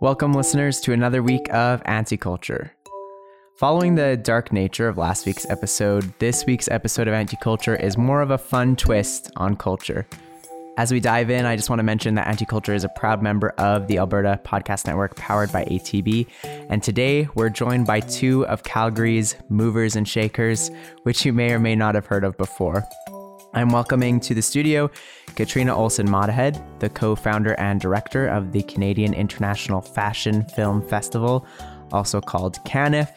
Welcome, listeners, to another week of Anti-Culture. Following the dark nature of last week's episode, this week's episode of Anti-Culture is more of a fun twist on culture. As we dive in, I just want to mention that Anti-Culture is a proud member of the Alberta Podcast Network powered by ATB. And today we're joined by two of Calgary's movers and shakers, which you may or may not have heard of before. I'm welcoming to the studio Katrina Olson Mottahed, the co founder and director of the Canadian International Fashion Film Festival, also called CANIF,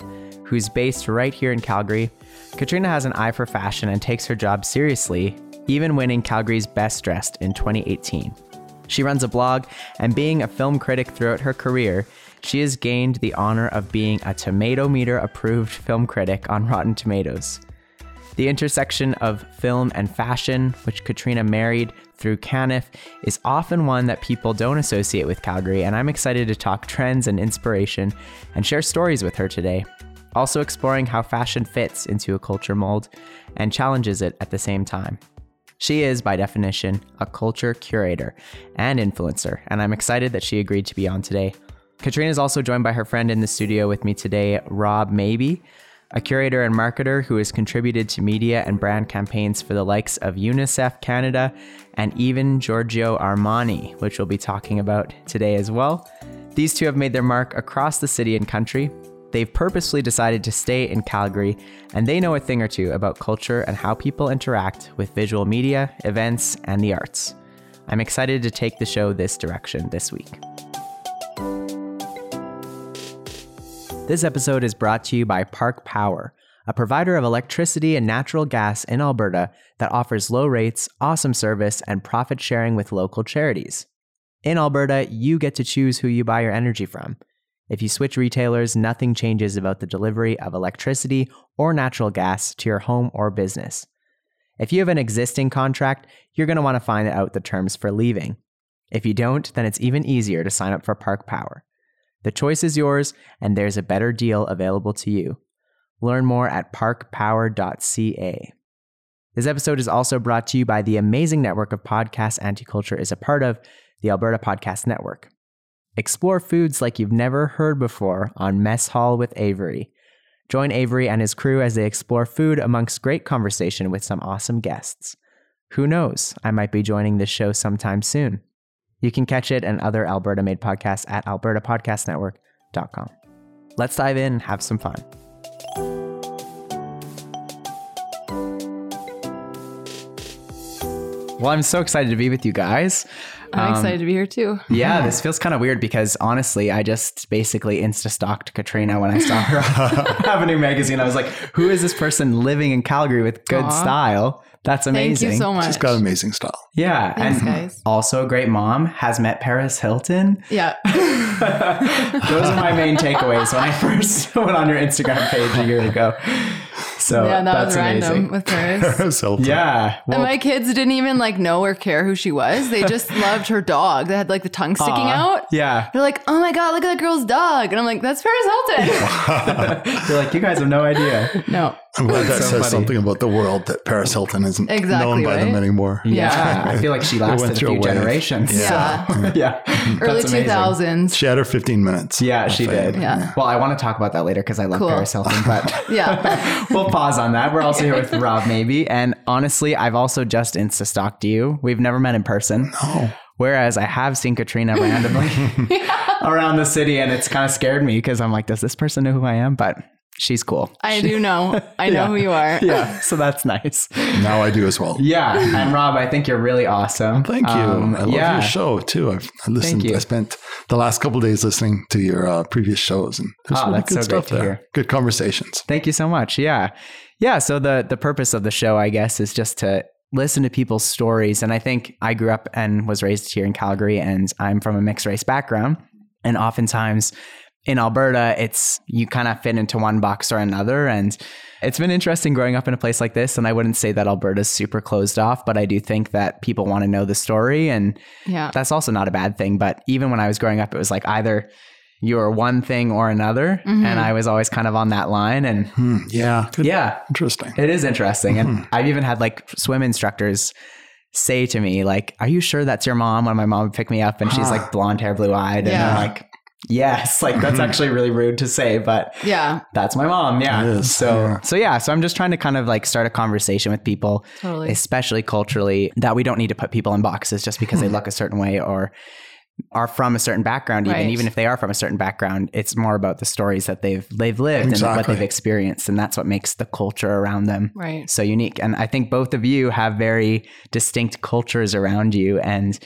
who's based right here in Calgary. Katrina has an eye for fashion and takes her job seriously, even winning Calgary's Best Dressed in 2018. She runs a blog, and being a film critic throughout her career, she has gained the honor of being a Tomato Meter approved film critic on Rotten Tomatoes. The intersection of film and fashion, which Katrina married through Canif, is often one that people don't associate with Calgary, and I'm excited to talk trends and inspiration and share stories with her today. Also, exploring how fashion fits into a culture mold and challenges it at the same time. She is, by definition, a culture curator and influencer, and I'm excited that she agreed to be on today. Katrina is also joined by her friend in the studio with me today, Rob Mabee a curator and marketer who has contributed to media and brand campaigns for the likes of UNICEF Canada and even Giorgio Armani, which we'll be talking about today as well. These two have made their mark across the city and country. They've purposely decided to stay in Calgary, and they know a thing or two about culture and how people interact with visual media, events, and the arts. I'm excited to take the show this direction this week. This episode is brought to you by Park Power, a provider of electricity and natural gas in Alberta that offers low rates, awesome service, and profit sharing with local charities. In Alberta, you get to choose who you buy your energy from. If you switch retailers, nothing changes about the delivery of electricity or natural gas to your home or business. If you have an existing contract, you're going to want to find out the terms for leaving. If you don't, then it's even easier to sign up for Park Power. The choice is yours, and there's a better deal available to you. Learn more at parkpower.ca. This episode is also brought to you by the amazing network of podcasts Anti-Culture is a part of, the Alberta Podcast Network. Explore foods like you've never heard before on Mess Hall with Avery. Join Avery and his crew as they explore food amongst great conversation with some awesome guests. Who knows, I might be joining this show sometime soon. You can catch it and other Alberta made podcasts at albertapodcastnetwork.com. Let's dive in and have some fun. Well, I'm so excited to be with you guys. I'm Um, excited to be here too. Yeah, this feels kind of weird because honestly, I just basically insta stalked Katrina when I saw her have a new magazine. I was like, who is this person living in Calgary with good Aw. style? That's amazing. Thank you so much. She's got amazing style. Yeah. Thanks, and guys. also a great mom, has met Paris Hilton. Yeah. Those are my main takeaways when I first went on your Instagram page a year ago. So yeah, that that's was random amazing. with Paris. Hilton. Yeah. and my kids didn't even like know or care who she was. They just loved her dog that had like the tongue sticking aw, out. Yeah. They're like, oh my God, look at that girl's dog. And I'm like, that's Paris Hilton. They're like, you guys have no idea. no. I'm glad that That's so says funny. something about the world that Paris Hilton isn't Exactly, known by them anymore. Yeah. I feel like she lasted a through a few generations. Yeah. So, yeah. Early 2000s. She had her 15 minutes. Yeah, of she fame. did. Yeah. Well, I want to talk about that later because I love Cool. Paris Hilton, but Yeah. we'll pause on that. We're also here with Rob, Mabee. And honestly, I've also just insta stalked you. We've never met in person. Oh, Whereas I have seen Katrina randomly around the city, and it's kind of scared me because I'm like, does this person know who I am? But she's cool. I do know. I know Yeah. who you are. Yeah, so that's nice. now I do as well. Yeah, and Rob, I think you're really awesome. Thank you. Um, I love yeah. your show too. I've I listened. you. I spent the last couple of days listening to your uh, previous shows, and there's Oh, really that's good so stuff there. hear. Good conversations. Thank you so much. Yeah. Yeah. So the the purpose of the show, I guess, is just to listen to people's stories. And I think I grew up and was raised here in Calgary and I'm from a mixed race background. And oftentimes in Alberta, it's you kind of fit into one box or another. And it's been interesting growing up in a place like this. And I wouldn't say that Alberta's super closed off, but I do think that people want to know the story. And Yeah. that's also not a bad thing. But even when I was growing up, it was like either you were one thing or another. Mhm. And I was always kind of on that line. And Hmm, yeah. Good. yeah, Interesting. it is interesting. And Mhm. I've even had like swim instructors say to me like, "Are you sure that's your mom?" When my mom would pick me up and she's like blonde hair, blue eyed, and Yeah. I'm like, "Yes." Like that's mm-hmm. actually really rude to say, but Yeah, that's my mom. Yeah. So yeah. so yeah. So I'm just trying to kind of like start a conversation with people, totally. especially culturally, that we don't need to put people in boxes just because they mm-hmm. look a certain way or are from a certain background. Even Right. even if they are from a certain background, it's more about the stories that they've they've lived and what they've experienced, and that's what makes the culture around them Right. so unique. And I think both of you have very distinct cultures around you. And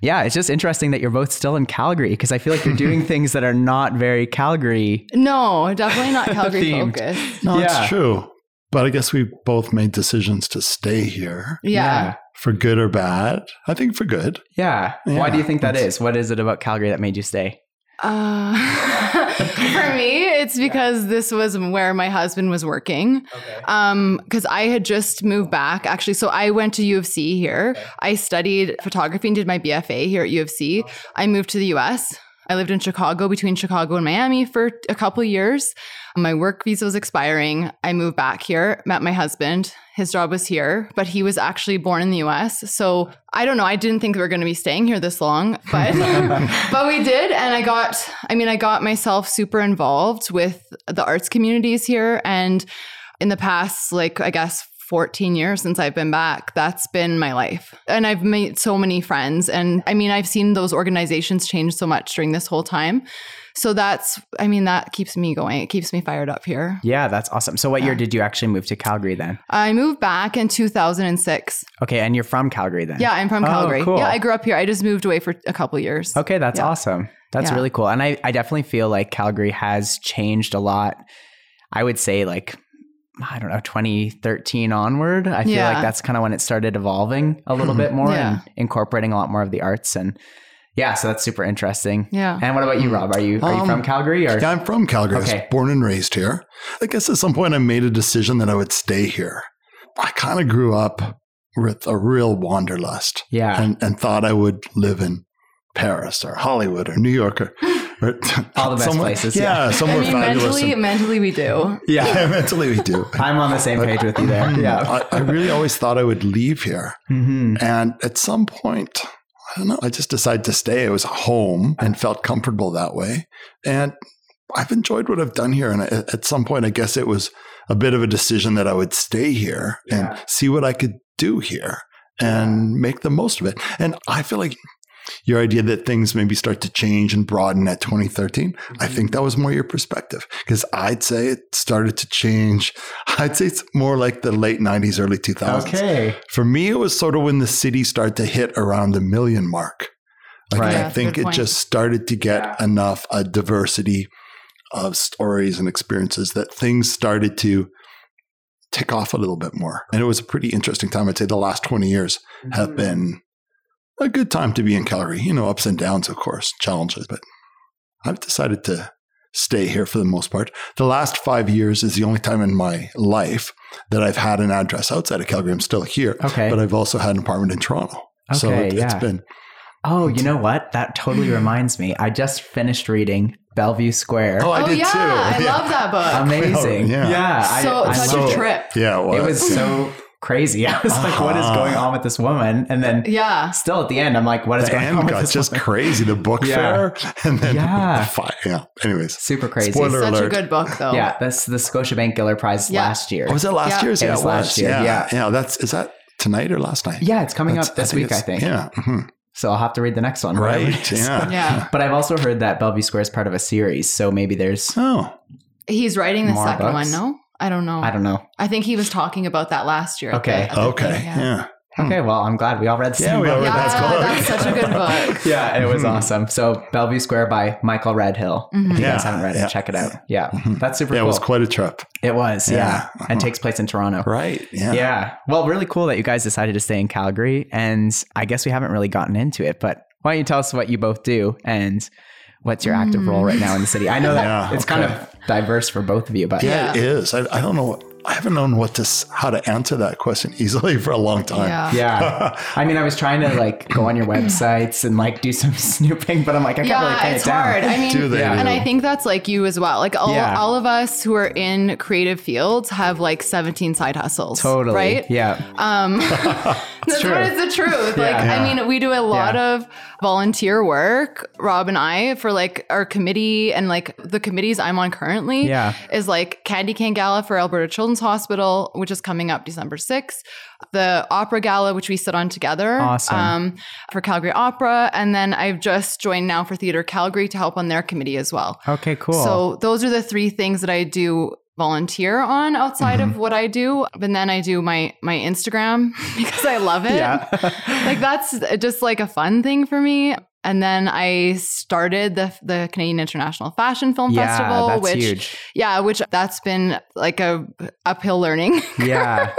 yeah, it's just interesting that you're both still in Calgary because I feel like you're doing things that are not very Calgary. No, definitely not Calgary focused. No, Yeah. it's true. But I guess we both made decisions to stay here Yeah. for good or bad. I think for good. Yeah. Why do you think that is? What is it about Calgary that made you stay? Uh, for me, it's because this was where my husband was working. Okay. Um, because I had just moved back actually. So I went to U of C here. I studied photography and did my BFA here at U of C. I moved to the US. I lived in Chicago between Chicago and Miami for a couple years. My work visa was expiring. I moved back here, met my husband. His job was here, but he was actually born in the US. So I don't know. I didn't think we were going to be staying here this long, but but we did and I got I mean I got myself super involved with the arts communities here and in the past like I guess 14 years since I've been back that's been my life and I've made so many friends and I mean I've seen those organizations change so much during this whole time so that's I mean that keeps me going it keeps me fired up here Yeah, that's awesome. So what year did you actually move to Calgary then? I moved back in 2006 Okay, and you're from Calgary then? yeah I'm from Oh, Calgary cool. yeah I grew up here I just moved away for a couple years Okay, that's Yeah. awesome. That's Yeah. really cool. And I, I definitely feel like Calgary has changed a lot. I would say like I don't know, 2013 onward. I feel Yeah. like that's kind of when it started evolving a little bit more Yeah. and incorporating a lot more of the arts and yeah, so that's super interesting. yeah And what about you, Rob? Are you are you Um, from Calgary or Yeah, I'm from Calgary. I Okay. was born and raised here. I guess at some point I made a decision that I would stay here. I kind of grew up with a real wanderlust yeah, and, and thought I would live in Paris or Hollywood or New York or, or All the best somewhere- places, Yeah, I somewhere mean fabulous. mentally and- mentally we do yeah. yeah, mentally we do. I'm on the same page with you there. Yeah. I, I really always thought I would leave here. hmm And at some point, I don't know, I just decided to stay. It was home and felt comfortable that way. And I've enjoyed what I've done here. And at at some point, I guess it was a bit of a decision that I would stay here Yeah. and see what I could do here and make the most of it. And I feel like your idea that things maybe start to change and broaden at 2013, I think that was more your perspective because I'd say it started to change. I'd say it's more like the late 90s, early 2000s. Okay. For me, it was sort of when the city started to hit around the million mark. Like Right. I Yeah, think it point. just started to get Yeah. enough a diversity of stories and experiences that things started to tick off a little bit more. And it was a pretty interesting time. I'd say the last 20 years Mm-hmm. have been a good time to be in Calgary. You know, ups and downs, of course, challenges, but I've decided to stay here for the most part. The last five years is the only time in my life that I've had an address outside of Calgary. I'm still here, Okay. but I've also had an apartment in Toronto. so it, yeah. it's been Oh, you know what? That totally hmm. reminds me. I just finished reading Bellevue Square. Oh, I oh did yeah, too. I Yeah. love that book. Amazing. Oh, yeah. Yeah. so I, such I a loved it. trip. Yeah, it was. It was so crazy. I was like, what is Uh-huh. going on with this woman? And then Yeah. still at the end, I'm like, what is the going on end with got this just woman? crazy. The book Yeah. fair, and then Yeah. the fire. Yeah. Anyways, Super crazy. Spoiler Such alert. a good book though. Yeah, that's the Scotiabank Giller Prize Yeah. last year. Oh, was it last Yeah. year's? It Yeah, was last year, Yeah, yeah. That's is that tonight or last night? yeah, it's coming That's- up this week, I think. Yeah. mhm. So I'll have to read the next one. whatever Right. Yeah. Yeah. But I've also heard that Bellevue Square is part of a series. So maybe there's, Oh, He's writing the second books? one, no? I don't know. I don't know. I think he was talking about that last year. at Okay. the- okay. thing, Yeah. Okay, well, I'm glad we all read the Yeah, same we all book. read Yeah, That's that's such a good book. Yeah, it was Mhm. awesome. So Bellevue Square by Michael Redhill. Mhm. If you Yeah, guys haven't read it, check it out. Yeah, Mhm. that's super Yeah, cool. it was quite a trip. It was, yeah. Yeah. And Uh-huh. takes place in Toronto. Right. Yeah. Yeah. Well, really cool that you guys decided to stay in Calgary. And I guess we haven't really gotten into it, but why don't you tell us what you both do and what's your active role right now in the city? I know that Yeah, it's kind of diverse for both of you, but Yeah, Yeah. it is. I, I don't know. I haven't known what to how to answer that question easily for a long time. Yeah. yeah. I mean, I was trying to like go on your websites and like do some snooping, but I'm like, I can't really Yeah, pin it's it down. hard. I mean, Do they? Yeah. and I think that's like you as well. Like all, Yeah. all of us who are in creative fields have like 17 side hustles. Totally. Right? Yeah. Um, That's true. what is the truth. Like, Yeah. I mean, we do a lot Yeah. of volunteer work, Rob and I, for like our committee and like the committees I'm on currently. Yeah. Is like Candy Cane Gala for Alberta Children's Hospital, which is coming up December 6th. The Opera Gala, which we sit on together. Awesome. Um, for Calgary Opera. And then I've just joined now for Theatre Calgary to help on their committee as well. Okay, cool. So those are the three things that I do volunteer on outside Mm-hmm. of what I do. And then I do my my Instagram because I love it. yeah. Like that's just like a fun thing for me. And then I started the the Canadian International Fashion Film yeah, Festival, that's which huge. yeah, which that's been like a uphill learning. Yeah.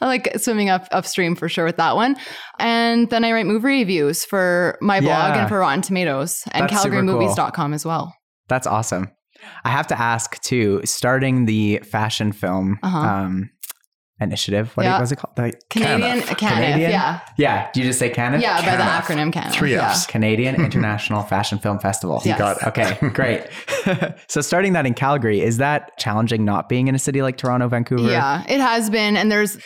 I like swimming up upstream for sure with that one. And then I write movie reviews for my blog Yeah. and for Rotten Tomatoes and calgarymovies.com as well. That's awesome. I have to ask too, starting the fashion film Uh-huh. um, initiative. What Yeah. was it called? The, Canadian, Canif. Canif, Canadian? yeah. yeah. Do you just say Canada? Yeah, by the acronym Canif. Three yeah. Fs. Canadian International Fashion Film Festival. Yes. Got it. Okay, great. so starting that in Calgary, is that challenging not being in a city like Toronto, Vancouver? Yeah, it has been. And there's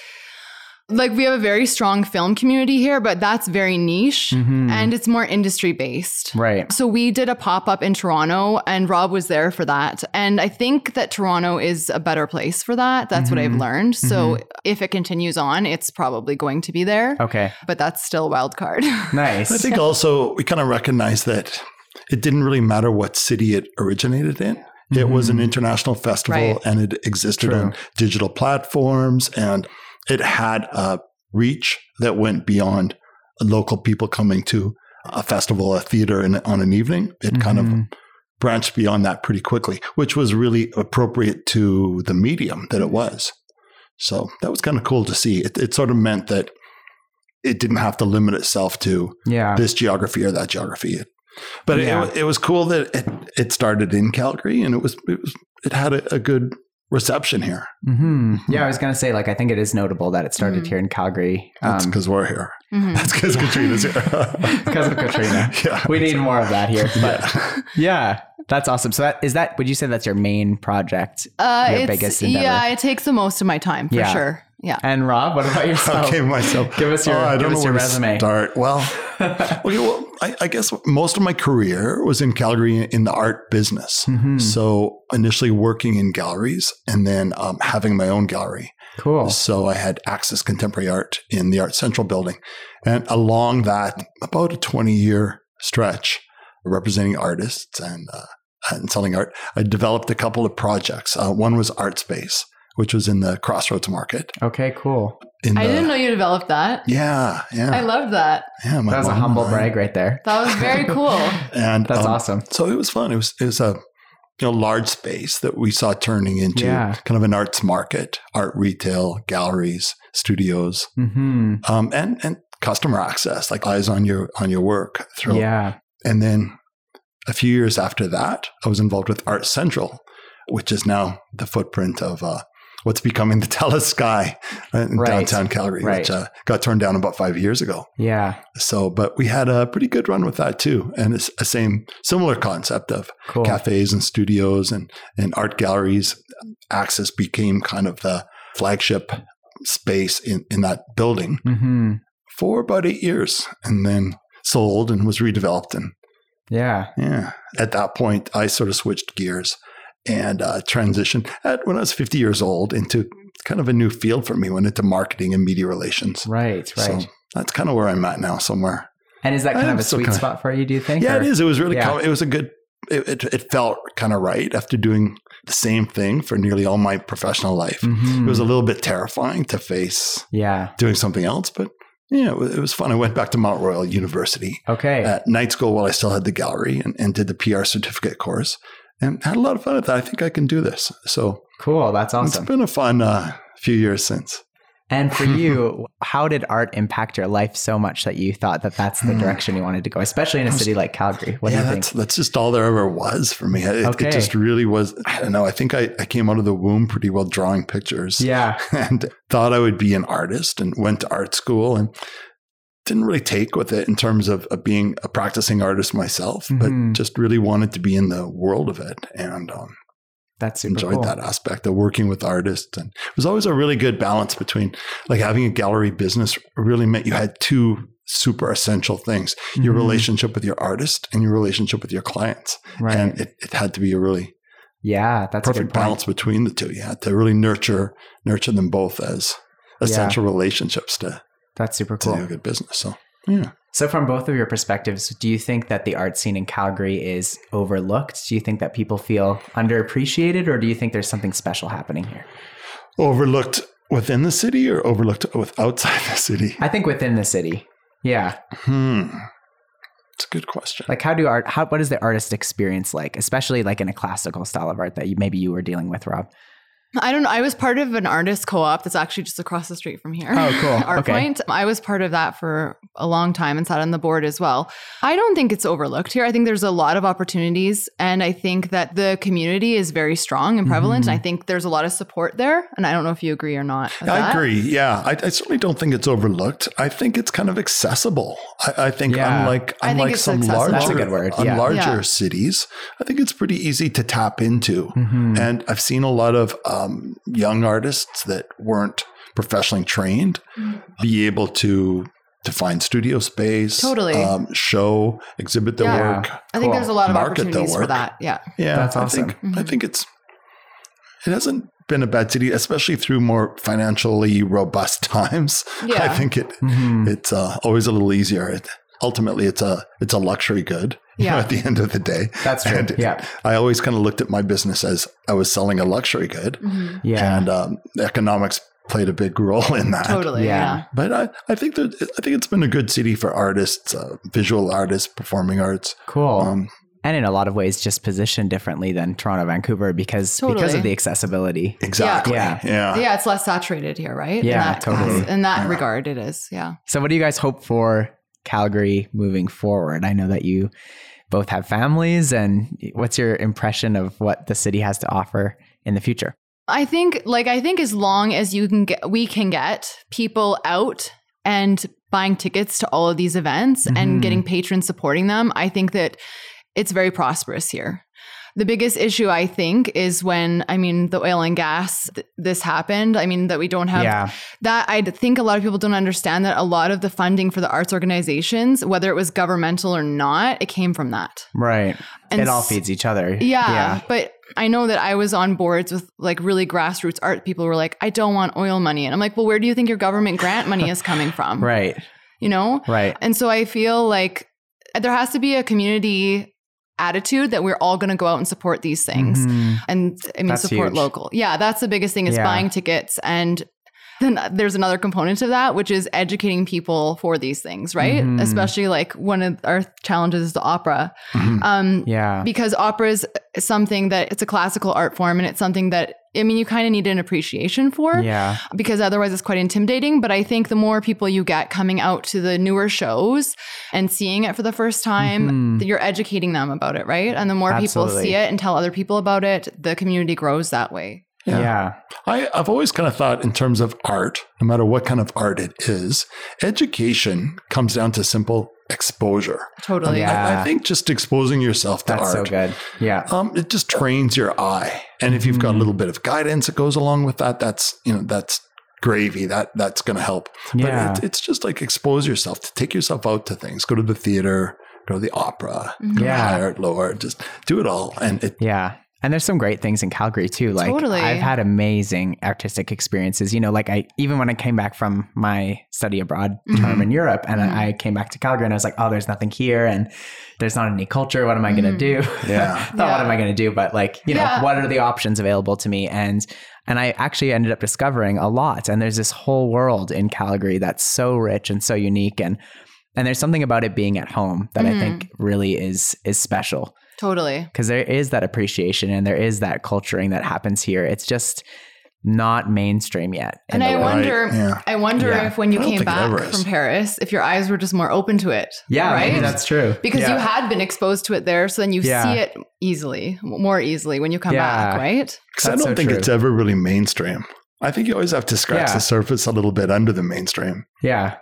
like we have a very strong film community here, but that's very niche Mhm. and it's more industry based. Right. So we did a pop up in Toronto and Rob was there for that. And I think that Toronto is a better place for that. That's what I've Mhm. learned. So if it continues on, it's probably going to be there. Okay. But that's still a wild card. Nice. I think also we kind of recognize that it didn't really matter what city it originated in. It was an Mhm. international festival Right. and it existed True. on digital platforms and it had a reach that went beyond local people coming to a festival, a theater in, on an evening. It kind of Mhm. branched beyond that pretty quickly, which was really appropriate to the medium that it was. So that was kind of cool to see. It, it sort of meant that it didn't have to limit itself to Yeah. this geography or that geography. But Yeah. it, it was cool that it, it started in Calgary and it was it, was, it had a, a good reception here. hmm Yeah, I was gonna say, like, I think it is notable that it started Mhm. here in Calgary. That's Um, because we're here. Mhm. That's because Katrina's here. because of Katrina. yeah. We need more of that here. But Yeah. yeah, that's awesome. So that is that. Would you say that's your main project? Uh, Your it's, biggest endeavor. yeah, it takes the most of my time for Yeah. sure. Yeah. And Rob, what about yourself? Okay, myself. Give us your- Oh, I don't us know your where to resume. Start well. Okay, well, I, I guess most of my career was in Calgary in the art business. Mhm. So initially working in galleries and then um, having my own gallery. Cool. So I had Axis Contemporary Art in the Art Central building. And along that, about a 20 year stretch representing artists and, uh, and selling art, I developed a couple of projects. Uh, one was Art Space, which was in the Crossroads Market. Okay, cool. In I the, didn't know you developed that. Yeah, yeah. I loved that. yeah my That was a humble brag right there. That was very cool. And That's um, awesome. So it was fun. It was it was a you know large space that we saw turning into Yeah. kind of an arts market, art retail, galleries, studios, hmm um, and and customer access, like eyes on your on your work. Through. Yeah. And then a few years after that, I was involved with Art Central, which is now the footprint of uh, what's becoming the Telus Sky in Right. downtown Calgary, which uh, got torn down about five years ago. Yeah. So, but we had a pretty good run with that too, and it's a same similar concept of Cool. cafes and studios and and art galleries. Axis became kind of the flagship space in in that building hmm for about eight years, and then sold and was redeveloped. And Yeah. yeah, at that point, I sort of switched gears and uh, transitioned at when I was 50 years old into kind of a new field for me. Went into marketing and media relations. Right. Right. So that's kind of where I'm at now, somewhere. and is that kind I'm of a sweet kinda- spot for you? Do you think? Yeah, or- it is. It was really, Yeah. it was a good, it, it, it felt kind of right after doing the same thing for nearly all my professional life. Mhm. It was a little bit terrifying to face Yeah. doing something else, but yeah, it was, it was fun. I went back to Mount Royal University Okay. at night school while I still had the gallery and, and did the PR certificate course and had a lot of fun at that. I think I can do this. So cool. That's awesome. It's been a fun uh, few years since. And for you, how did art impact your life so much that you thought that that's the Hmm. direction you wanted to go, especially in a city like Calgary? What yeah, do you that's, that's just all there ever was for me. It, Okay. it just really was. I don't know. I think I, I came out of the womb pretty well drawing pictures. Yeah. and thought I would be an artist and went to art school and didn't really take with it in terms of, of being a practicing artist myself, Mhm. but just really wanted to be in the world of it. And um, That's enjoyed cool. that aspect of working with artists. And it was always a really good balance between like having a gallery business really meant you had two super essential things your Mhm. relationship with your artist and your relationship with your clients. Right. And it, it had to be a really yeah, that's a perfect balance between the two. You had to really nurture nurture them both as essential relationships to, That's super to cool. do a good business. So yeah. So, from both of your perspectives, do you think that the art scene in Calgary is overlooked? Do you think that people feel underappreciated, or do you think there's something special happening here? Overlooked within the city or overlooked with outside the city? I think within the city. Yeah. Hmm. It's a good question. Like, how do art, how, what is the artist experience like, especially like in a classical style of art that you, maybe you were dealing with, Rob? I don't know. I was part of an artist co-op that's actually just across the street from here. Oh, cool. Art Okay. Point. I was part of that for a long time and sat on the board as well. I don't think it's overlooked here. I think there's a lot of opportunities, and I think that the community is very strong and prevalent. Mhm. And I think there's a lot of support there. And I don't know if you agree or not. I that. agree. Yeah, I, I certainly don't think it's overlooked. I think it's kind of accessible. I, I think Yeah. unlike I think unlike some accessible. larger That's a good word, on yeah. larger Yeah. cities, I think it's pretty easy to tap into. Mhm. And I've seen a lot of um, young artists that weren't professionally trained Mm. be able to to find studio space, Totally. um, show, exhibit their Yeah. work. I think Cool. there's a lot of Market opportunities for that. Yeah. Yeah, That's I awesome. think I Mhm. think it's it hasn't been a bad city, especially through more financially robust times. I think it Mhm. it's uh, always a little easier. It, ultimately, it's a it's a luxury good. You know, Yeah. at the end of the day, That's true. And Yeah. I always kind of looked at my business as I was selling a luxury good, Mhm. Yeah. and um, economics played a big role in that. Totally. Yeah. Yeah. But I, I think that I think it's been a good city for artists, uh, visual artists, performing arts. cool. Um, and in a lot of ways, just positioned differently than Toronto, Vancouver because because of the accessibility. exactly. Yeah. Yeah. Yeah. It's less saturated here, right? Yeah, In that, totally. In that Yeah. regard, it is. Yeah. So, what do you guys hope for Calgary moving forward? I know that you both have families, and what's your impression of what the city has to offer in the future? I think like I think as long as you can get we can get people out and buying tickets to all of these events Mhm. and getting patrons supporting them, I think that it's very prosperous here. The biggest issue I think is when I mean the oil and gas th- this happened. I mean that we don't have yeah, that I think a lot of people don't understand that a lot of the funding for the arts organizations, whether it was governmental or not, it came from that. right. And it all feeds each other. Yeah, but I know that I was on boards with like really grassroots art people who were like, I don't want oil money. And I'm like, well, where do you think your government grant money is coming from? right, You know? right. And so I feel like there has to be a community attitude that we're all going to go out and support these things. Mhm. And I mean, That's support huge. local. Yeah, that's the biggest thing is Yeah. buying tickets. And then there's another component of that, which is educating people for these things, right? Mhm. Especially like one of our challenges is the opera. Mhm. Um, Yeah, because opera is something that it's a classical art form and it's something that I mean you kind of need an appreciation for yeah, because otherwise it's quite intimidating. But I think the more people you get coming out to the newer shows and seeing it for the first time Mhm. you're educating them about it right? And the more people see it and tell other people about it the community grows that way yeah, Yeah. I, I've always kind of thought in terms of art, no matter what kind of art it is, education comes down to simple exposure. totally Yeah. I, I think just exposing yourself to That's so art, good. Yeah, um, it just trains your eye. And if you've got a Mhm. little bit of guidance that goes along with that, that's you know that's gravy. That that's going to help. yeah, But it, it's just like expose yourself to take yourself out to things. Go to the theater. Go to the opera. Mhm. Go to Yeah. high art, low art. Just do it all. And it yeah. And there's some great things in Calgary too. Like Totally. I've had amazing artistic experiences. You know, like I even when I came back from my study abroad term Mhm. in Europe, and Mhm. I, I came back to Calgary, and I was like, oh, there's nothing here, and there's not any culture. What am I gonna Mhm. do? Yeah. Thought, Yeah. what am I gonna do? But like, you know, Yeah. what are the options available to me? And and I actually ended up discovering a lot. And there's this whole world in Calgary that's so rich and so unique, and and there's something about it being at home that I Mhm. think really is is special totally because there is that appreciation and there is that culturing that happens here. It's just not mainstream yet. And I wonder, Right, yeah. I wonder Yeah. if when you came back from Paris, if your eyes were just more open to it. yeah, right. that's true. because Yeah. you had been exposed to it there, so then you Yeah. see it easily, more easily when you come Yeah. back, right? Because I don't so think true. it's ever really mainstream. I think you always have to scratch Yeah. the surface a little bit under the mainstream yeah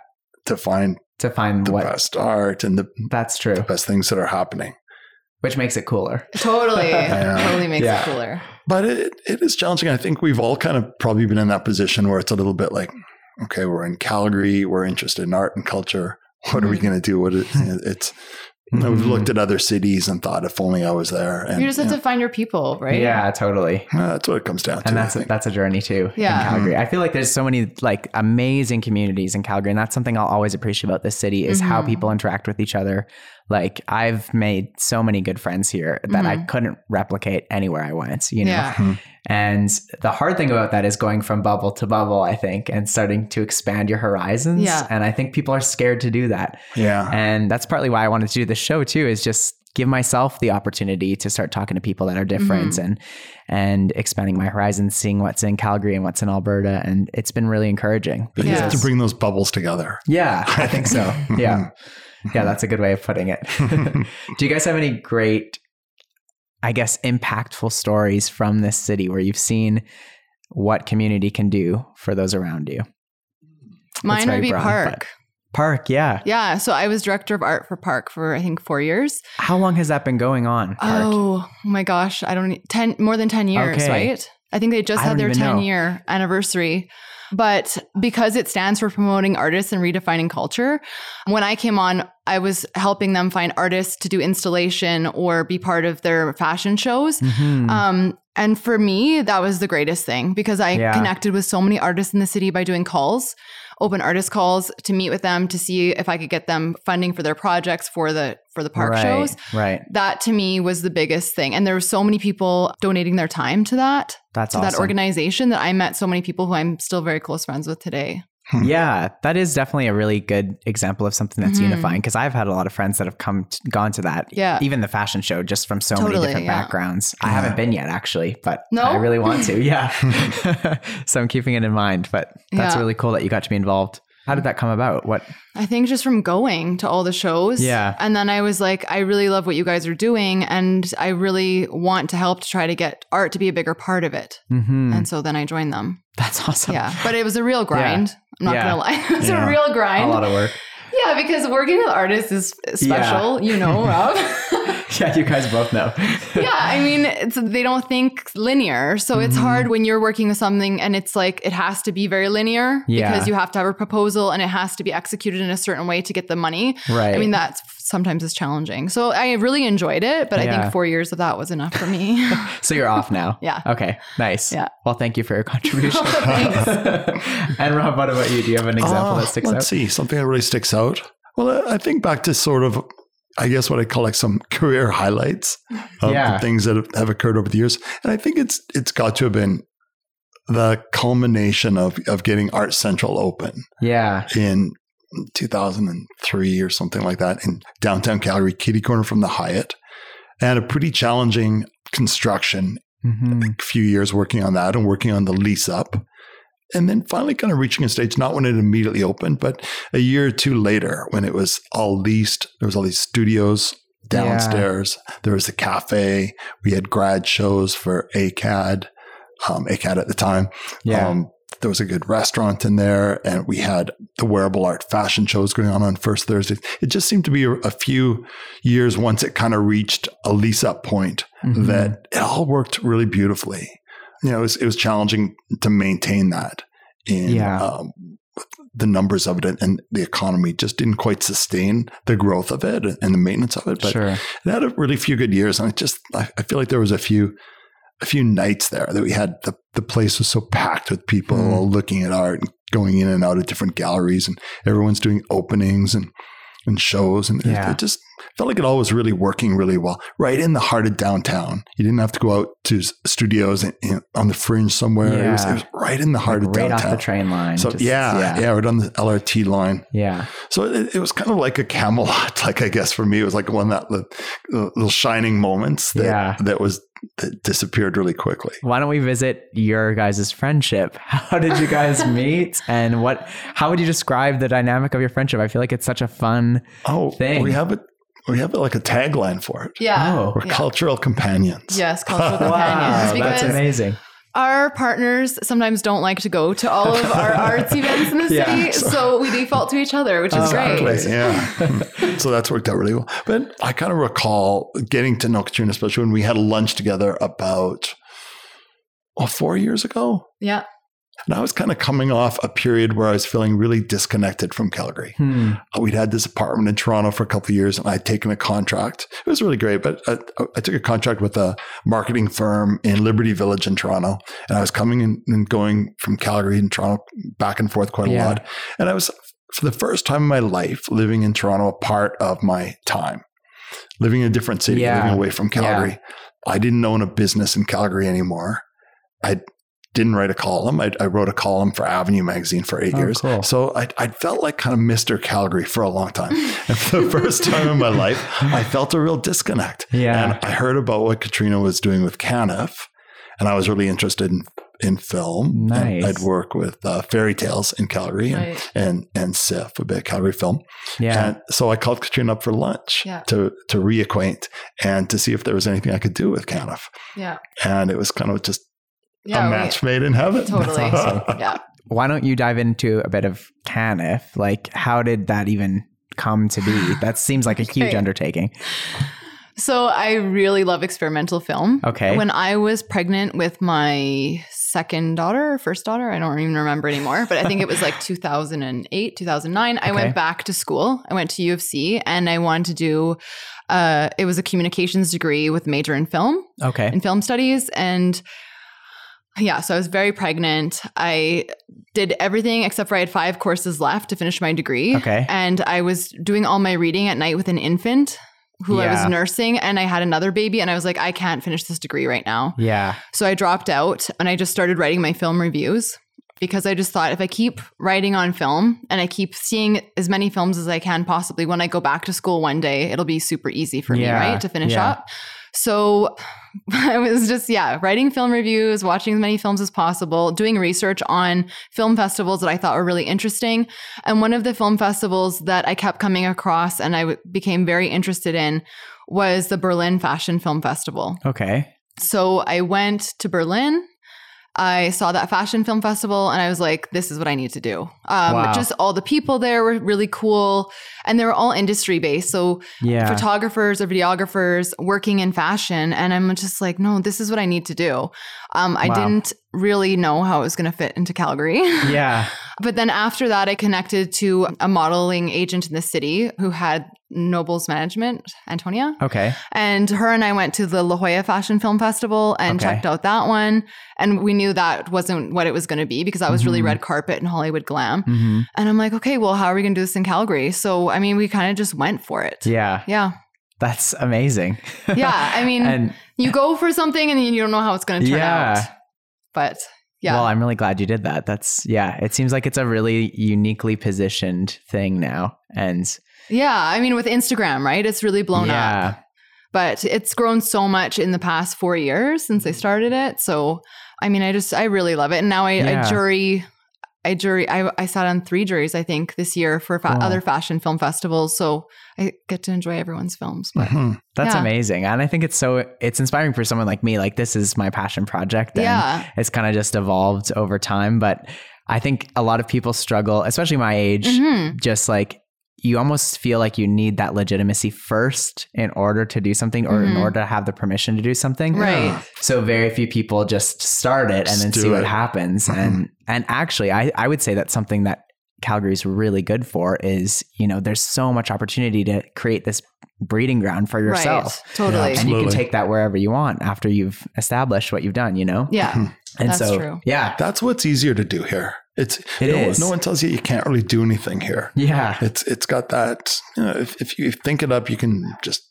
to find to find the what best art and the that's true. the best things that are happening. which makes it cooler. Totally. totally makes Yeah. it cooler. But it, it is challenging. I think we've all kind of probably been in that position where it's a little bit like, okay, we're in Calgary, we're interested in art and culture. What are we Mhm. going to do? What is, it's you know, we've Mhm. looked at other cities and thought, if only I was there. And you just have yeah, to find your people, right? Yeah, totally. uh, that's what it comes down to. and that's a, that's a journey too Yeah. in Calgary. I feel like there's so many like amazing communities in Calgary, and that's something I'll always appreciate about this city is how Mhm. people interact with each other. Like I've made so many good friends here that I Mhm. couldn't replicate anywhere I went. You know, Yeah. Hmm. and the hard thing about that is going from bubble to bubble. I think and starting to expand your horizons. Yeah. and I think people are scared to do that. yeah. And that's partly why I wanted to do this show too, is just give myself the opportunity to start talking to people that are different mm-hmm. and and expanding my horizons, seeing what's in Calgary and what's in Alberta. And it's been really encouraging. But you have Yes. to bring those bubbles together. Yeah, I think so. Mm-hmm. Yeah. Yeah, that's a good way of putting it. do you guys have any great, I guess, impactful stories from this city where you've seen what community can do for those around you? Mine would be broad, Park. Park, yeah. Yeah. So I was director of art for Park for I think four years. How long has that been going on? Park? Oh my gosh, I don't ten more than ten years, Okay. right? I think they just I had their ten know. year anniversary. But because it stands for promoting artists and redefining culture, when I came on, I was helping them find artists to do installation or be part of their fashion shows. Mhm. Um, and for me, that was the greatest thing because I Yeah. connected with so many artists in the city by doing calls, open artist calls to meet with them to see if I could get them funding for their projects for the for the park right, shows. Right. That to me was the biggest thing. And there were so many people donating their time to that, That's to awesome. that organization that I met so many people who I'm still very close friends with today. Yeah, that is definitely a really good example of something that's Mhm. unifying because I've had a lot of friends that have come gone to that. Yeah. Even the fashion show just from so many different yeah. backgrounds. I haven't been yet actually, but No? I really want to. Yeah. so I'm keeping it in mind, but that's Yeah. really cool that you got to be involved. How did that come about? What I think just from going to all the shows. Yeah. And then I was like, I really love what you guys are doing. And I really want to help to try to get art to be a bigger part of it. Mhm. And so then I joined them. That's awesome. Yeah. But it was a real grind. I'm not Yeah. going to lie. It was Yeah. a real grind. A lot of work. yeah. Because working with artists is special, you know, Rob. yeah, you guys both know. yeah, I mean, it's, they don't think linear. So it's Mm-hmm. hard when you're working with something and it's like it has to be very linear Yeah. because you have to have a proposal and it has to be executed in a certain way to get the money. right. I mean, that's sometimes is challenging. So I really enjoyed it, but I think four years of that was enough for me. so you're off now. Yeah. Okay. Nice. Yeah. Well, thank you for your contribution. Thanks. and Rob, what about you? Do you have an example Uh, that sticks let's out? see something that really sticks out. Well, I I think back to sort of, I guess what I call like some career highlights of Yeah. the things that have, occurred over the years, and I think it's it's got to have been the culmination of of getting Art Central open Yeah. in 2003 or something like that in downtown Calgary, kitty corner from the Hyatt, and a pretty challenging construction hmm a few years working on that and working on the lease up. And then finally kind of reaching a stage, not when it immediately opened, but a year or two later when it was all leased. There was all these studios downstairs. There was a cafe. We had grad shows for ACAD, um, ACAD at the time. Yeah. Um, there was a good restaurant in there, and we had the wearable art fashion shows going on on first thursday It just seemed to be a, a few years once it kind of reached a lease up point Mhm. that it all worked really beautifully. You know, it was, it was challenging to maintain that in Yeah. um, the numbers of it and the economy just didn't quite sustain the growth of it and the maintenance of it. But sure. it had a really few good years, and I just I, I feel like there was a few a few nights there that we had the the place was so packed with people Mm. looking at art and going in and out of different galleries, and everyone's doing openings and and shows, and it- it, just felt like it all was really working really well, right in the heart of downtown. You didn't have to go out to studios in, in, on the fringe somewhere. It, was, it was right in the heart Like of right downtown. Right off the train line. so just- yeah, yeah, right on the LRT line. Yeah. So it, it was kind of like a Camelot. Like I guess for me, it was like one of that little, little shining moments that Yeah. that was that disappeared really quickly. Why don't we visit your guys' friendship? How did you guys meet? And what how would you describe the dynamic of your friendship? I feel like it's such a fun Oh, Thing. we have it. We have like a tagline for it. yeah. Oh. We're Yeah. cultural companions. Yes, cultural companions. Wow, that's amazing. Our partners sometimes don't like to go to all of our arts events in the city, Yeah. so we default to each other, which is great. Exactly. Yeah. Hmm. so that's worked out really well. But I kind of recall getting to know Katrina, especially when we had lunch together about oh, four years ago. Yeah. And I was kind of coming off a period where I was feeling really disconnected from Calgary. Hmm. Uh, We'd had this apartment in Toronto for a couple of years and I'd taken a contract. It was really great, but I, I took a contract with a marketing firm in Liberty Village in Toronto. And I was coming and going from Calgary and Toronto back and forth quite a Yeah. lot. And I was, for the first time in my life, living in Toronto, a part of my time, living in a different city, Yeah. living away from Calgary. I didn't own a business in Calgary anymore. I didn't write a column. I, I wrote a column for Avenue magazine for eight Oh, years. cool. So I, I felt like kind of Mr. Calgary for a long time. and for the first time in my life, I felt a real disconnect. Yeah. And I heard about what Katrina was doing with Canif, and I was really interested in, in film. And Nice. I'd work with uh, Fairy Tales in Calgary and, Right. and, and CIFF, a bit of Calgary film. Yeah. And so I called Katrina up for lunch Yeah. to, to reacquaint and to see if there was anything I could do with Canif. Yeah. And it was kind of just Yeah. a we- match made in heaven. Totally. awesome. yeah. Why don't you dive into a bit of Canif? Like, how did that even come to be? That seems like a huge Okay. undertaking. So I really love experimental film. Okay. When I was pregnant with my second daughter or first daughter, I don't even remember anymore, but I think it was like 2008, 2009. I went back to school. I went to U of C and I wanted to do uh it was a communications degree with major in film Okay. in film studies and yeah, so I was very pregnant. I did everything except for I had five courses left to finish my degree. Okay. And I was doing all my reading at night with an infant who I was nursing and I had another baby and I was like I can't finish this degree right now. Yeah. So I dropped out and I just started writing my film reviews because I just thought if I keep writing on film and I keep seeing as many films as I can possibly when I go back to school one day, it'll be super easy for Yeah, me, right? To finish yeah. up. So I was just, yeah, writing film reviews, watching as many films as possible, doing research on film festivals that I thought were really interesting. And one of the film festivals that I kept coming across and I w- became very interested in was the Berlin Fashion Film Festival. Okay. So I went to Berlin. I saw that fashion film festival and I was like, this is what I need to do. Um, Wow. Just all the people there were really cool and they were all industry based. So Yeah. photographers or videographers working in fashion. And I'm just like, no, this is what I need to do. Um, I Wow. didn't really know how it was going to fit into Calgary. yeah. But then after that, I connected to a modeling agent in the city who had Noble's Management, Antonia. Okay. And her and I went to the La Jolla Fashion Film Festival and Okay. checked out that one. And we knew that wasn't what it was going to be because that was really Mhm. red carpet and Hollywood glam. hmm And I'm like, okay, well, how are we going to do this in Calgary? So, I mean, we kind of just went for it. Yeah. Yeah. That's amazing. Yeah. I mean, and you go for something and you don't know how it's going to turn Yeah. out. But yeah. well, I'm really glad you did that. That's yeah. It seems like it's a really uniquely positioned thing now, and yeah. I mean, with Instagram, right? It's really blown yeah. up. But it's grown so much in the past four years since I started it. So, I mean, I just, I really love it. And now I, Yeah. I jury, I jury, I, I sat on three juries, I think, this year for fa- other fashion film festivals. So I get to enjoy everyone's films. But Mhm. That's Yeah. amazing. And I think it's so it's inspiring for someone like me. Like this is my passion project. And yeah. It's kind of just evolved over time. But I think a lot of people struggle, especially my age, Mhm. just like you almost feel like you need that legitimacy first in order to do something or in Mhm. order to have the permission to do something. Right. So very few people just start it and Just then do see what it. happens. Mhm. And and actually I, I would say that's something that Calgary's really good for is, you know, there's so much opportunity to create this breeding ground for yourself. Right. Totally. Yeah, And you can take that wherever you want after you've established what you've done, you know? Yeah. Mhm. And That's so true. yeah. That's what's easier to do here. It's It no, is. no one tells you you can't really do anything here. Yeah. It's it's got that. You know, if, if you think it up, you can just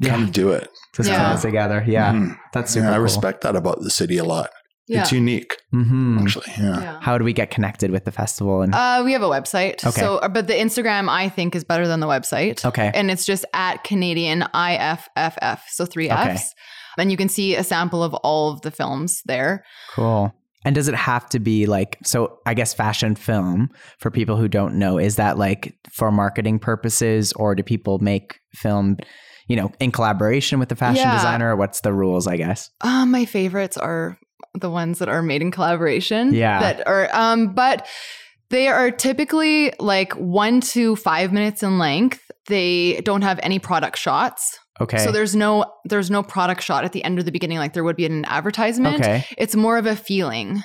Yeah. kind of do it. Just Yeah. put it together. Yeah. Mhm. That's super Yeah, I cool. respect that about the city a lot. Yeah. It's unique, hmm actually. Yeah. yeah. How do we get connected with the festival? And Uh, we have a website. Okay. So, uh, but the Instagram I think is better than the website. okay. And it's just at Canadian IFFF. So three Okay. F's. And you can see a sample of all of the films there. Cool. And does it have to be like so I guess fashion film for people who don't know is that like for marketing purposes or do people make film you know in collaboration with the fashion Yeah. designer what's the rules I guess? Uh, my favorites are the ones that are made in collaboration. Yeah. That are um but they are typically like 1 to 5 minutes in length. They don't have any product shots. Okay. So there's no there's no product shot at the end or the beginning like there would be in an advertisement. okay. It's more of a feeling.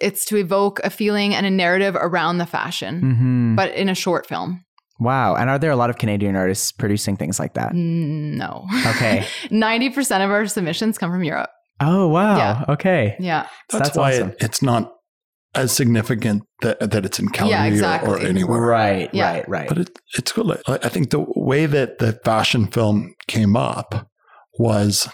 It's to evoke a feeling and a narrative around the fashion, hmm but in a short film. Wow. And are there a lot of Canadian artists producing things like that? No. Okay. 90% of our submissions come from Europe. Oh wow. Yeah. Okay. Yeah. That's, That's why awesome. it, it's not as significant that, that it's in Calgary Yeah, or- or, anywhere. Right. Yeah. Right. Right. But it, it's cool. I I think the way that the fashion film came up was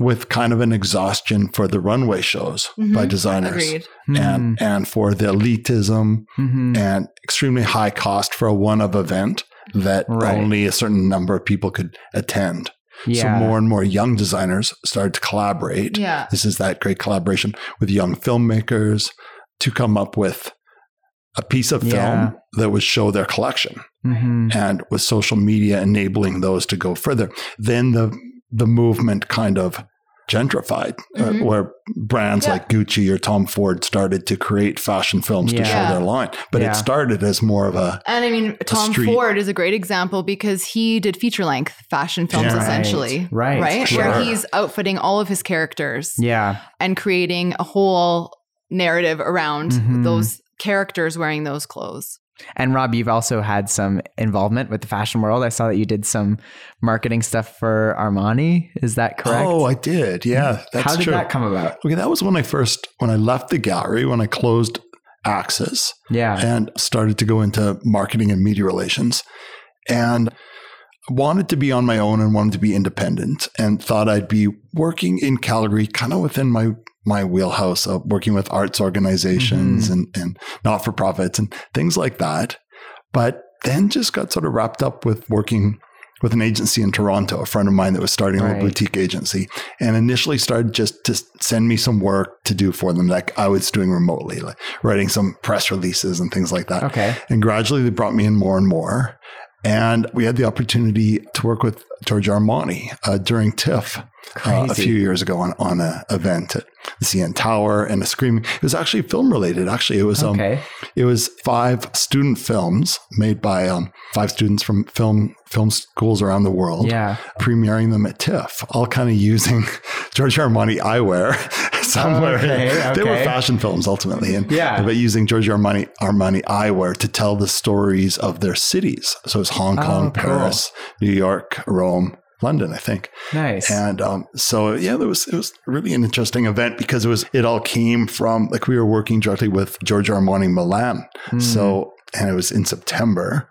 with kind of an exhaustion for the runway shows by Mhm. designers Agreed. and and for the elitism Mhm. and extremely high cost for a one of event that Right. only a certain number of people could attend. Yeah. So more and more young designers started to collaborate. Yeah. This is that great collaboration with young filmmakers to come up with a piece of film Yeah. that would show their collection Mhm. and with social media enabling those to go further then the the movement kind of gentrified uh, Mhm. where brands Yeah. like Gucci or Tom Ford started to create fashion films to show their line but Yeah. it started as more of a And I mean, Tom street. Ford is a great example because he did feature length fashion films Yeah. essentially. Right. Right. Sure. Where he's outfitting all of his characters Yeah. and creating a whole narrative around Mhm. those characters wearing those clothes. And Rob, you've also had some involvement with the fashion world. I saw that you did some marketing stuff for Armani. Is that correct? oh I did yeah mm-hmm. that's How did true that come about? okay that was when I first when I left the gallery when I closed Axis Yeah. and started to go into marketing and media relations and wanted to be on my own and wanted to be independent and thought I'd be working in Calgary kind of within my my wheelhouse of working with arts organizations mm-hmm. and, and not for profits and things like that. But then just got sort of wrapped up with working with an agency in Toronto, a friend of mine that was starting a Right. little boutique agency, and initially started just to send me some work to do for them, like I was doing remotely, like writing some press releases and things like that. okay. And gradually they brought me in more and more. And we had the opportunity to work with George Armani uh, during TIFF uh, a few years ago on, on an event at the CN Tower and a screaming. It was actually film related. Actually, it was um, Okay. it was five student films made by um, five students from film film schools around the world Yeah. premiering them at TIFF, all kind of using Giorgio Armani eyewear somewhere. Okay, They were fashion films ultimately, and Yeah. but using Giorgio Armani Armani eyewear to tell the stories of their cities. So it's Hong Kong, Oh, cool. Paris, New York, Rome, London, I think. Nice. And um, so yeah, there was it was really an interesting event because it was it all came from like we were working directly with George Armani Milan. Hmm. So and it was in September.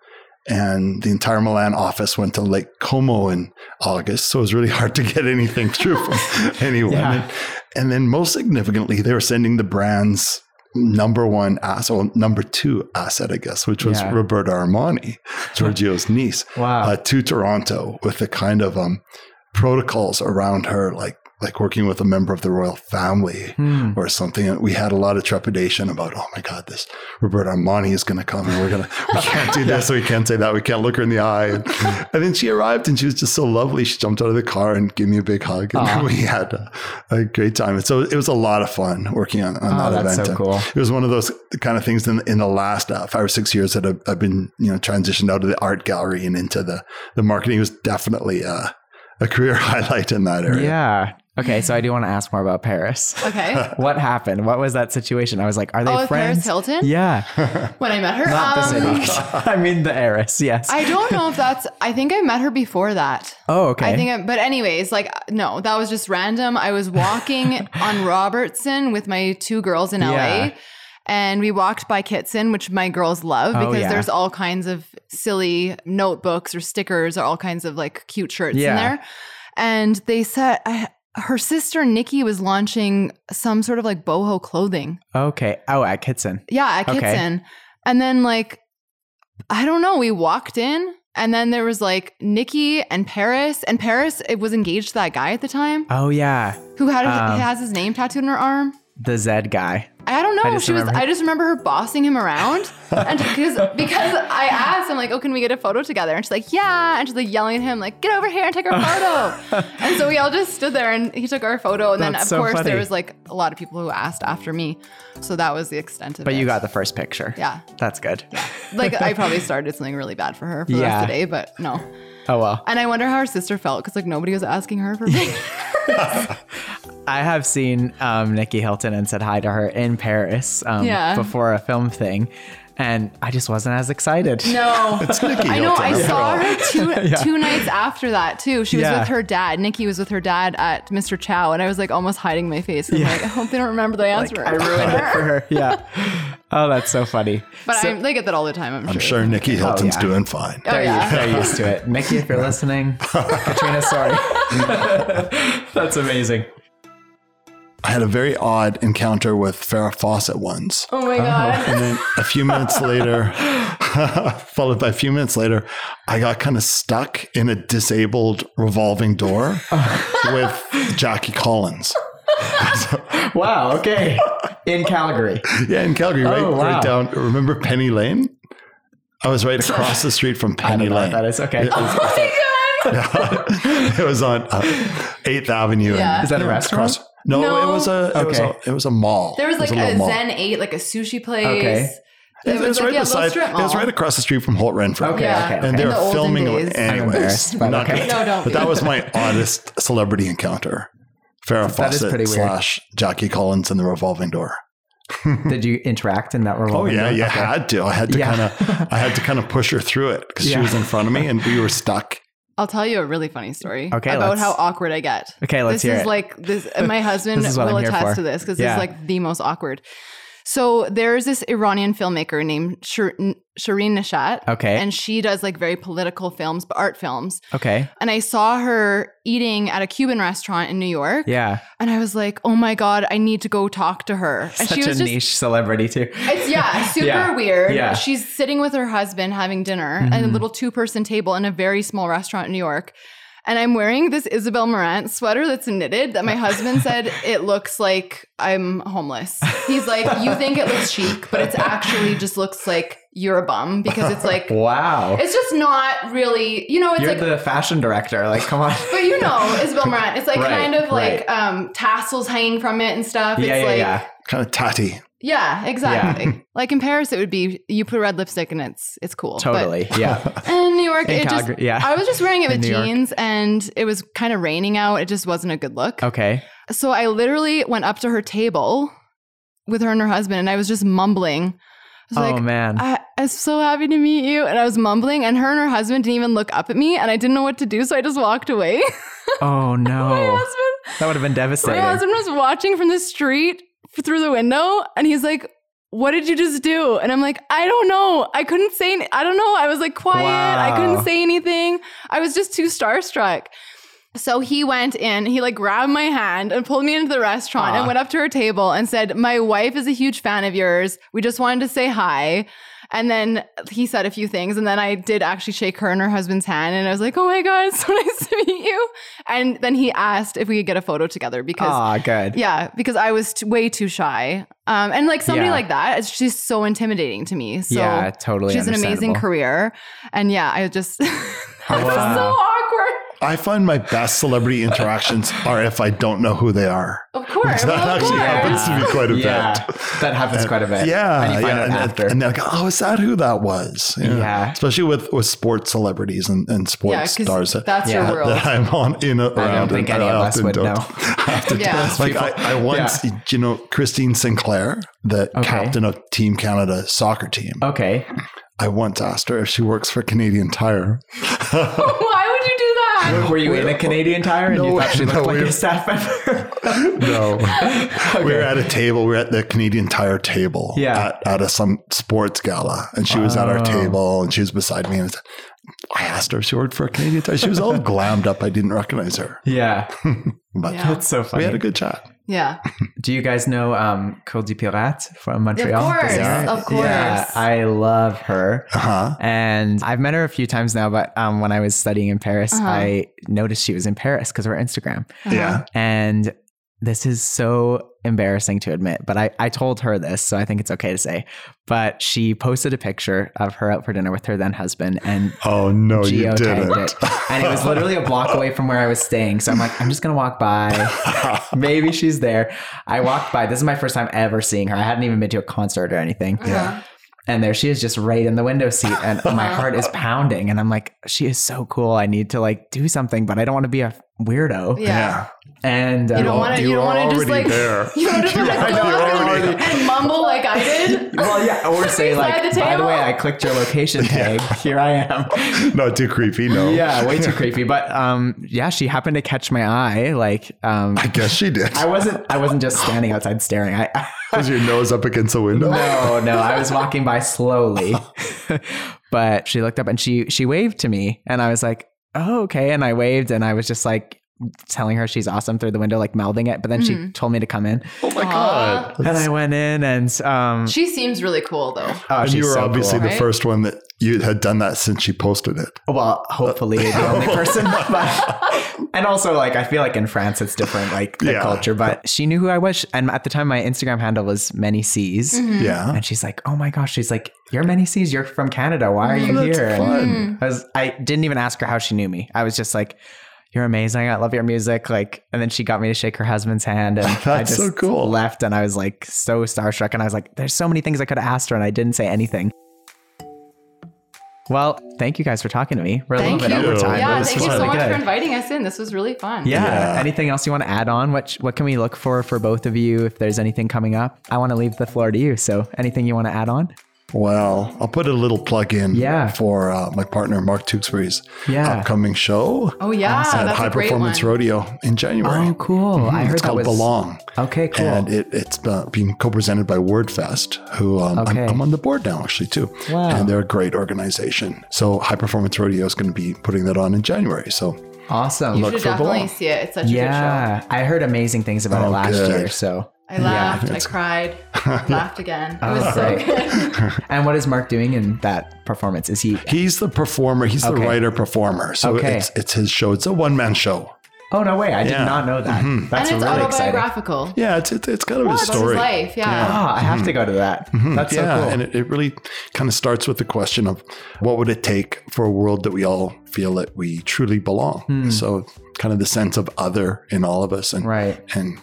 And the entire Milan office went to Lake Como in August. So it was really hard to get anything through from anyone. Yeah. And, and then most significantly, they were sending the brand's number one asset, number two asset, I guess, which was Yeah. Roberta Armani, Giorgio's niece wow. uh, to Toronto with the kind of um, protocols around her, like like working with a member of the royal family Hmm. or something. And we had a lot of trepidation about, oh my God, this Roberta Armani is going to come and we're going to, we can't do this, we can't say that, we can't look her in the eye. And, and then she arrived and she was just so lovely. She jumped out of the car and gave me a big hug. And Aw. we had a, a great time. And so it was a lot of fun working on, on Oh, that that's event. so cool. It was one of those kind of things in, in the last uh, five or six years that I've, I've been, you know, transitioned out of the art gallery and into the, the marketing. It was definitely uh, a career highlight in that area. Yeah. Okay. So I do want to ask more about Paris. Okay. what happened? What was that situation? I was like, are they oh, friends? Paris Hilton? Yeah. When I met her? Not the Um, city. I mean the heiress. Yes. I don't know if that's, I think I met her before that. oh, okay. I think, I, but anyways, like, no, that was just random. I was walking on Robertson with my two girls in LA. Yeah. And we walked by Kitson, which my girls love Oh, because yeah. there's all kinds of silly notebooks or stickers or all kinds of like cute shirts Yeah. in there. And they said I, her sister Nikki was launching some sort of like boho clothing. okay. Oh, at Kitson. Yeah, at Okay. Kitson. And then like I don't know, we walked in and then there was like Nikki and Paris and Paris it was engaged to that guy at the time Oh yeah. who had Um, has his name tattooed on her arm. The Zed guy? I don't know. I she was. I just remember her bossing him around, and because because I asked, I'm like, "Oh, can we get a photo together?" And she's like, "Yeah," and she's like yelling at him, like, "Get over here and take our photo!" and so we all just stood there, and he took our photo, and then of so course funny. there was like a lot of people who asked after me, so that was the extent of But it. But you got the first picture. yeah. That's good. Yeah. Like I probably started something really bad for her for the Yeah. rest of the day, but no. Oh well. And I wonder how her sister felt because like nobody was asking her for pictures. I have seen um, Nikki Hilton and said hi to her in Paris um, Yeah. before a film thing, and I just wasn't as excited. No. It's Nikki I know. Hilton, I saw her two two nights after that too. She was Yeah. with her dad. Nikki was with her dad at Mr. Chow, and I was like almost hiding my face. I'm like, I hope they don't remember the answer. I ruined it for her. Yeah. Oh, that's so funny. But So- I'm, they get that all the time. I'm sure. I'm sure Nikki oh, Hilton's yeah. doing fine. Oh, They're, yeah. used, they're used to it. Nikki, if you're listening, Katrina, sorry. That's amazing. I had a very odd encounter with Farrah Fawcett once. Oh my oh. god. And then a few minutes later, followed by a few minutes later, I got kind of stuck in a disabled revolving door with Jackie Collins. Wow. Okay. In Calgary. Yeah, in Calgary, right, Oh, wow. right down. Remember Penny Lane? I was right across the street from Penny don't Lane. that is. Okay. Oh my god. it was on uh, 8th Avenue. and- Is that a restaurant? across- No, No. it was a it was Okay. a it was a mall. There was It like a a mall. Zen Eight, like a sushi place. Okay. It, It was, was like right yeah, beside. It was right across the street from Holt Renfrew. Okay. Yeah. Okay. And they In were the filming days. it I'm anyways. embarrassed, but Not okay. gonna- No, don't But that was my oddest celebrity encounter. Farrah That is Fawcett pretty weird. slash Jackie Collins in the revolving door. Did you interact in that revolving door? Oh revolving yeah, door? you Okay. had to. I had to Yeah. kind of, I had to kind of push her through it because she was in front of me and we were stuck. I'll tell you a really funny story Okay, about how awkward I get. Okay, let's this hear is it. like this. My husband This will I'm attest to this because Yeah. this is like the most awkward. So there's this Iranian filmmaker named Shir- Shirin Neshat. Okay. And she does like very political films, but art films. Okay. And I saw her eating at a Cuban restaurant in New York. Yeah. And I was like, oh my God, I need to go talk to her. And Such she was a just niche celebrity too. it's yeah, super Yeah. weird. Yeah. She's sitting with her husband having dinner at a mm-hmm. little two person table in a very small restaurant in New York. And I'm wearing this Isabel Marant sweater that's knitted that my husband said it looks like I'm homeless. He's like, You think it looks chic, but it's actually just looks like you're a bum because it's like, Wow. it's just not really, you know, it's You're like, the fashion director. Like, come on. but you know, Isabel Marant, it's like Right, kind of like right. um, tassels hanging from it and stuff. yeah, it's yeah, like, yeah. Kind of tatty. yeah, exactly. like in Paris, it would be you put red lipstick and it's it's cool. But Totally. yeah. in New York, In it Calgary, just yeah. I was just wearing it with New York. jeans and it was kind of raining out. It just wasn't a good look. Okay. So I literally went up to her table with her and her husband, and I was just mumbling. I was oh like, man. I, I'm so happy to meet you. And I was mumbling, and her and her husband didn't even look up at me, and I didn't know what to do, so I just walked away. oh my no. husband That would have been devastating. my husband was watching from the street f- through the window and he's like, What did you just do? And I'm like, I don't know. I couldn't say, any- I don't know. I was like quiet. I couldn't say anything. I was just too starstruck. So he went in, he like grabbed my hand and pulled me into the restaurant Aw. and went up to her table and said, My wife is a huge fan of yours. We just wanted to say hi. And then he said a few things. And then I did actually shake her and her husband's hand. And I was like, Oh my God, it's so nice to meet you. And then he asked if we could get a photo together because Ah, good. yeah, because I was t- way too shy. Um, and like somebody Yeah. like that, it's just so intimidating to me. So yeah, totally. She's an amazing career. And yeah, I just, that was so awkward. I find my best celebrity interactions are if I don't know who they are. Of course. That well, of actually course. happens to be quite a yeah, bit. that happens quite a bit. Yeah, and you find yeah, and, after. and they're like, "Oh, is that who that was?" You know, Yeah. especially with with sports celebrities and, and Yeah, stars. that- that's Yeah. your world. that I'm on in a, around. think and any I of us often would don't know. have to- Yeah. Like I, I once, you know, Christine Sinclair, the Okay. captain of Team Canada soccer team. okay. I once asked her if she works for Canadian Tire. Why would you do that? Were you in a Canadian Tire and No, you thought she no, looked like a staff member? no, we were at a table. We were at the Canadian Tire table. Yeah. at, at a some sports gala, and she was at our Oh. table, and she was beside me, and I said- I asked her if she worked for a Canadian Tire. She was all glammed up. I didn't recognize her, yeah, but Yeah. that's so funny. we had a good chat. Yeah. Do you guys know um, Coeur de Pirate from Montreal? course, Yeah. of course. Yeah, I love her. Uh huh. And I've met her a few times now, but um, when I was studying in Paris, Uh-huh. I noticed she was in Paris because of her Instagram. Yeah. And this is so embarrassing to admit, but I, I told her this, so I think it's okay to say. But she posted a picture of her out for dinner with her then husband and Oh no, you geotagged didn't. it. And it was literally a block away from where I was staying. So I'm like, I'm just gonna walk by. Maybe she's there. I walked by. This is my first time ever seeing her. I hadn't even been to a concert or anything. Yeah. And there she is just right in the window seat. And my heart is pounding. And I'm like, she is so cool. I need to like do something, but I don't want to be a weirdo. Yeah. And You don't uh, want to. You You're don't want to just like. there. You don't just You're like go up there. and mumble like I did. well, yeah, or say like, the by the way. I clicked your location tag. Here I am. Not too creepy, no. yeah, way too creepy. But um, yeah, she happened to catch my eye. Like, um, I guess she did. I wasn't. I wasn't just standing outside staring. I. Was your nose up against the window? no, no, I was walking by slowly, but she looked up and she she waved to me, and I was like, "Oh, okay." And I waved, and I was just like telling her she's awesome through the window, like melding it. But then she told me to come in, Oh my Aw. god. and I went in, and um, She seems really cool though. oh, and she's you were so obviously cool. the right? first one that you had done that since she posted it. Well, hopefully the only person. But, and also, like, I feel like in France it's different, like the Yeah. culture. But she knew who I was, and at the time my Instagram handle was Many Seas, Mm-hmm. Yeah. and she's like, "Oh my gosh!" She's like, "You're Many Seas. You're from Canada. Why are you Oh, that's here?" Fun. I was, I didn't even ask her how she knew me. I was just like. You're amazing. I love your music. Like, and then she got me to shake her husband's hand, and I That's just so cool. left. And I was like so starstruck, and I was like, "There's so many things I could have asked her, and I didn't say anything." Well, thank you guys for talking to me. We're a Thank little bit you. over time. Yeah, thank was you so much good. for inviting us in. This was really fun. Yeah. Yeah. Anything else you want to add on? What what can we look for for both of you if there's anything coming up? I want to leave the floor to you. So anything you want to add on? Well, I'll put a little plug in Yeah. for uh, my partner Mark Tewksbury's Yeah. upcoming show Oh yeah, at that's High a great Performance one. Rodeo in January. Oh, cool. I heard it's that called was Belong. Okay, cool. And it, it's uh, being co-presented by WordFest, who um, Okay. I'm, I'm on the board now actually too. Wow. And they're a great organization. So High Performance Rodeo is going to be putting that on in January. So awesome. You Look should definitely Belong. see it. It's such a good yeah, I heard amazing things about it Oh, last good. year. So show. I laughed. I it's- cried. laughed again. It Oh, was so great. good. and what is Mark doing in that performance? Is he? he's the performer. He's the writer performer. So Okay. it's it's his show. It's a one man show. Oh no way! I did not know that. Mm-hmm. That's and it's really exciting. Yeah, it's it's, it's kind of a It's story. his life. Yeah. Oh, I have to mm-hmm. go to that. Mm-hmm. That's so yeah, cool. and it, it really kind of starts with the question of what would it take for a world that we all feel that we truly belong. Hmm. So kind of the sense of other in all of us and Right. and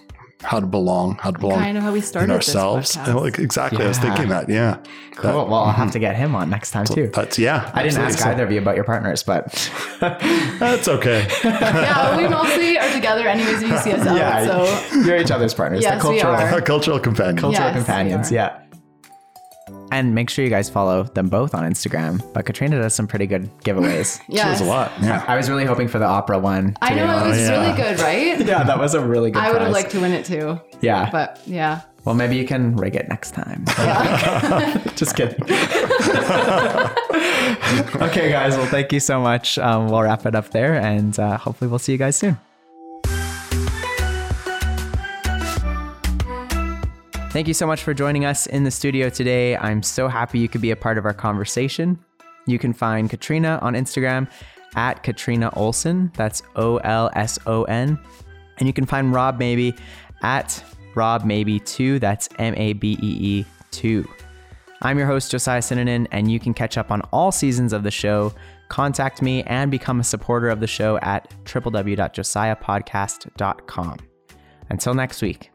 how to belong, how to belong Kind of how we started in this ourselves. Like, exactly. I was thinking that. Yeah. cool. That- well, I'll have mm-hmm. to get him on next time too. that's yeah. I didn't ask absolutely. either of you about your partners, but That's okay. yeah, we mostly are together anyways if you see us out. yeah, So you're each other's partners. Yes, the we are. Cultural companions. cultural Yes, companions. Yeah. And make sure you guys follow them both on Instagram. But Katrina does some pretty good giveaways. She yeah, does a lot. Yeah. I was really hoping for the opera one. I know it honest. was yeah. really good, right? Yeah, that was a really good one. I would have liked to win it too, Yeah. but yeah. well, maybe you can rig it next time. Just kidding. okay, guys. Well, thank you so much. Um, we'll wrap it up there, and uh, hopefully, we'll see you guys soon. Thank you so much for joining us in the studio today. I'm so happy you could be a part of our conversation. You can find Katrina on Instagram at Katrina Olson. That's O L S O N. And you can find Rob Mabee at Rob Mabee 2. That's M A B E E 2. I'm your host, Josiah Sinanen, and you can catch up on all seasons of the show. Contact me and become a supporter of the show at www.josiahpodcast.com. Until next week.